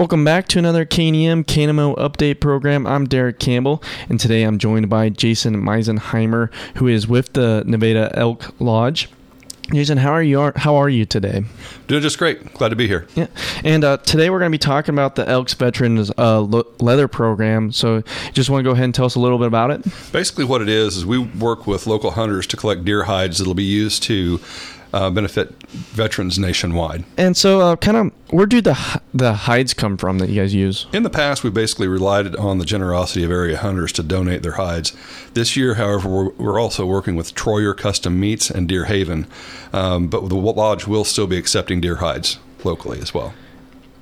Welcome back to another KNEM KNMO update program. I'm Derek Campbell, and today I'm joined by Jason Meisenheimer, who is with the Nevada Elk Lodge. Jason, how are you? How are you today? Doing just great. Glad to be here. Yeah, and uh, today we're going to be talking about the Elks Veterans uh, Leather Program. So, just want to go ahead and tell us a little bit about it. Basically, what it is is we work with local hunters to collect deer hides that'll be used to uh, benefit veterans nationwide. And so, uh, kind of, where do the the hides come from that you guys use? In the past, we basically relied on the generosity of area hunters to donate their hides. This year, however, we're, we're also working with Troyer Custom Meats and Deer Haven, um, but the lodge will still be accepting deer hides locally as well.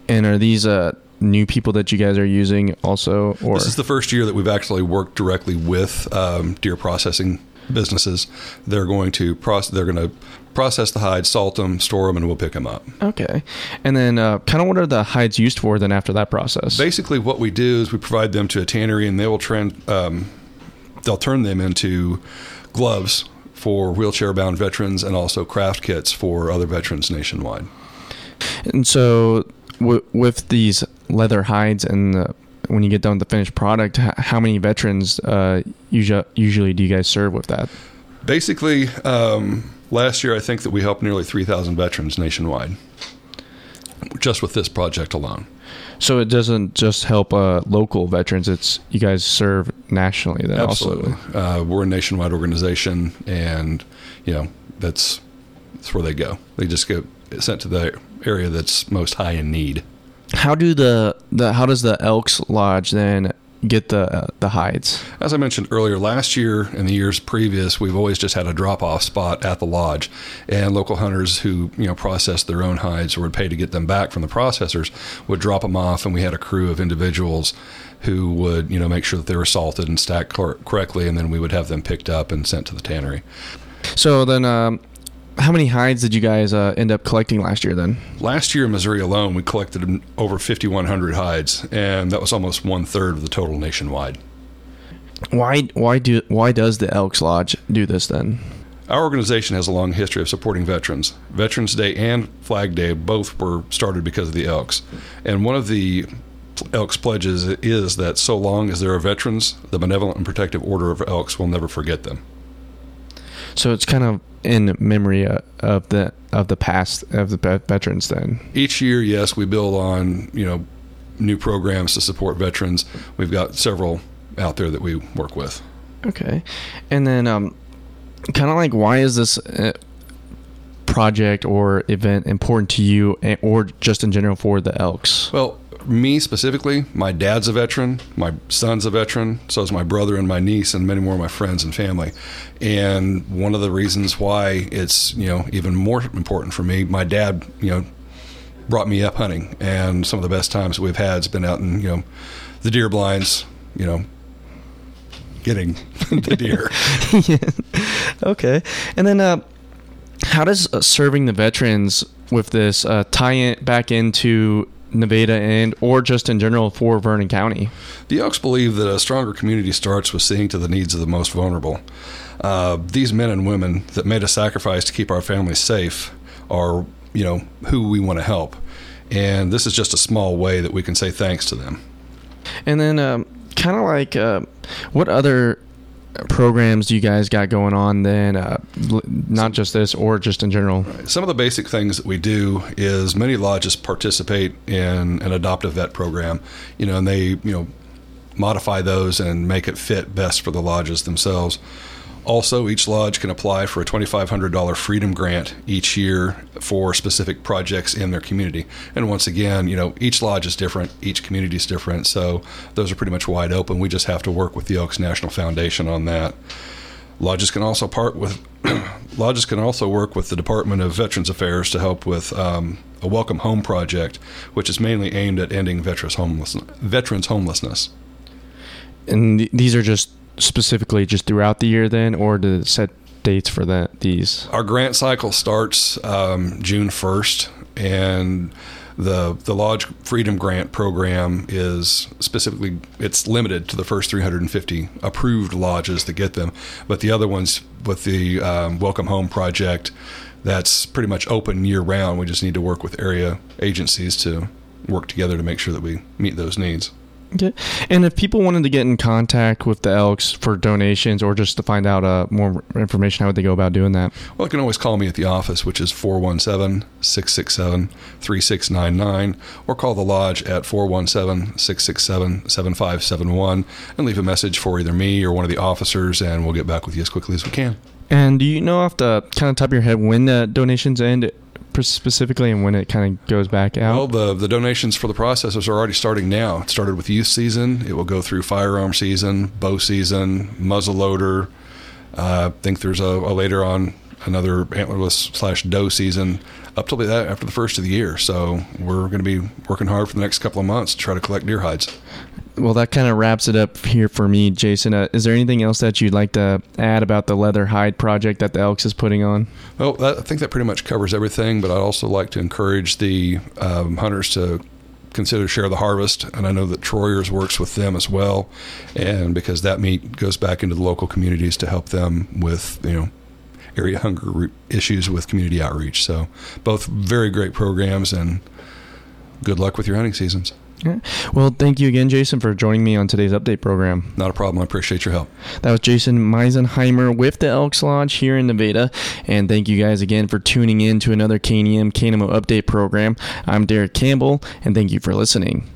And are these uh, new people that you guys are using also? Or this is the first year that we've actually worked directly with um, deer processing businesses. They're going to process. They're going to process the hides, salt them, store them, and we'll pick them up. Okay. And then, uh, kind of, what are the hides used for? Then after that process, basically, what we do is we provide them to a tannery, and they will trend. Um, they'll turn them into gloves for wheelchair-bound veterans, and also craft kits for other veterans nationwide. And so, w- with these leather hides and the when you get done with the finished product, how many veterans uh, usually, usually do you guys serve with that? Basically, um, last year I think that we helped nearly 3,000 veterans nationwide just with this project alone. So it doesn't just help uh, local veterans; it's you guys serve nationally. Then Absolutely, uh, we're a nationwide organization, and you know that's that's where they go. They just get sent to the area that's most high in need how do the, the how does the Elks Lodge then get the uh, the hides? As I mentioned earlier, last year and the years previous, we've always just had a drop off spot at the lodge, and local hunters who you know processed their own hides or would pay to get them back from the processors would drop them off, and we had a crew of individuals who would you know make sure that they were salted and stacked cor- correctly, and then we would have them picked up and sent to the tannery. So then, um, how many hides did you guys uh, end up collecting last year then? Last year in Missouri alone, we collected over 5,100 hides, and that was almost one third of the total nationwide. Why, why, do, why does the Elks Lodge do this then? Our organization has a long history of supporting veterans. Veterans Day and Flag Day both were started because of the Elks. And one of the Elks pledges is that so long as there are veterans, the Benevolent and Protective Order of Elks will never forget them. So it's kind of in memory of the of the past of the veterans. Then each year, yes, we build on you know new programs to support veterans. We've got several out there that we work with. Okay, and then um, kind of like why is this? Uh, project or event important to you eh, or just in general for the elks well me specifically, my dad's a veteran, my son's a veteran, so is my brother and my niece, and many more of my friends and family. And one of the reasons why it's you know even more important for me, my dad, you know, brought me up hunting, and some of the best times we've had has been out in you know the deer blinds, you know, getting the deer. yeah. Okay, and then uh, how does uh, serving the veterans with this uh, tie it back into Nevada and or just in general for Vernon County. The Elks believe that a stronger community starts with seeing to the needs of the most vulnerable. Uh, these men and women that made a sacrifice to keep our families safe are, you know, who we want to help, and this is just a small way that we can say thanks to them. And then, um, kind of like, uh, what other programs you guys got going on then uh, not just this or just in general? Some of the basic things that we do is many lodges participate in an adoptive vet program you know and they you know modify those and make it fit best for the lodges themselves also, each lodge can apply for a $2,500 freedom grant each year for specific projects in their community. And once again, you know, each lodge is different, each community is different, so those are pretty much wide open. We just have to work with the Elks National Foundation on that. Lodges can also part with lodges can also work with the Department of Veterans Affairs to help with um, a Welcome Home project, which is mainly aimed at ending veterans homelessness. Veterans homelessness. And th- these are just specifically just throughout the year then, or to set dates for that these? Our grant cycle starts um, June first, and the the Lodge Freedom Grant program is specifically it's limited to the first 350 approved lodges to get them, but the other ones with the um, Welcome Home project, that's pretty much open year round. We just need to work with area agencies to work together to make sure that we meet those needs. Okay. And if people wanted to get in contact with the Elks for donations or just to find out uh, more information, how would they go about doing that? Well, you can always call me at the office, which is 417 667 3699, or call the lodge at 417 667 7571 and leave a message for either me or one of the officers, and we'll get back with you as quickly as we can. And do you know off the kind of top of your head when the donations end specifically and when it kind of goes back out? Well, the, the donations for the processors are already starting now. It started with youth season. It will go through firearm season, bow season, muzzle loader. Uh, I think there's a, a later on another antlerless slash doe season up till that after the first of the year. So we're going to be working hard for the next couple of months to try to collect deer hides well, that kind of wraps it up here for me, Jason. Uh, is there anything else that you'd like to add about the leather hide project that the Elks is putting on? Well, that, I think that pretty much covers everything. But I'd also like to encourage the um, hunters to consider share the harvest, and I know that Troyer's works with them as well, and because that meat goes back into the local communities to help them with you know area hunger issues with community outreach. So both very great programs, and good luck with your hunting seasons. Well, thank you again, Jason, for joining me on today's update program. Not a problem. I appreciate your help. That was Jason Meisenheimer with the Elks Lodge here in Nevada. And thank you guys again for tuning in to another KNEM KNMO update program. I'm Derek Campbell, and thank you for listening.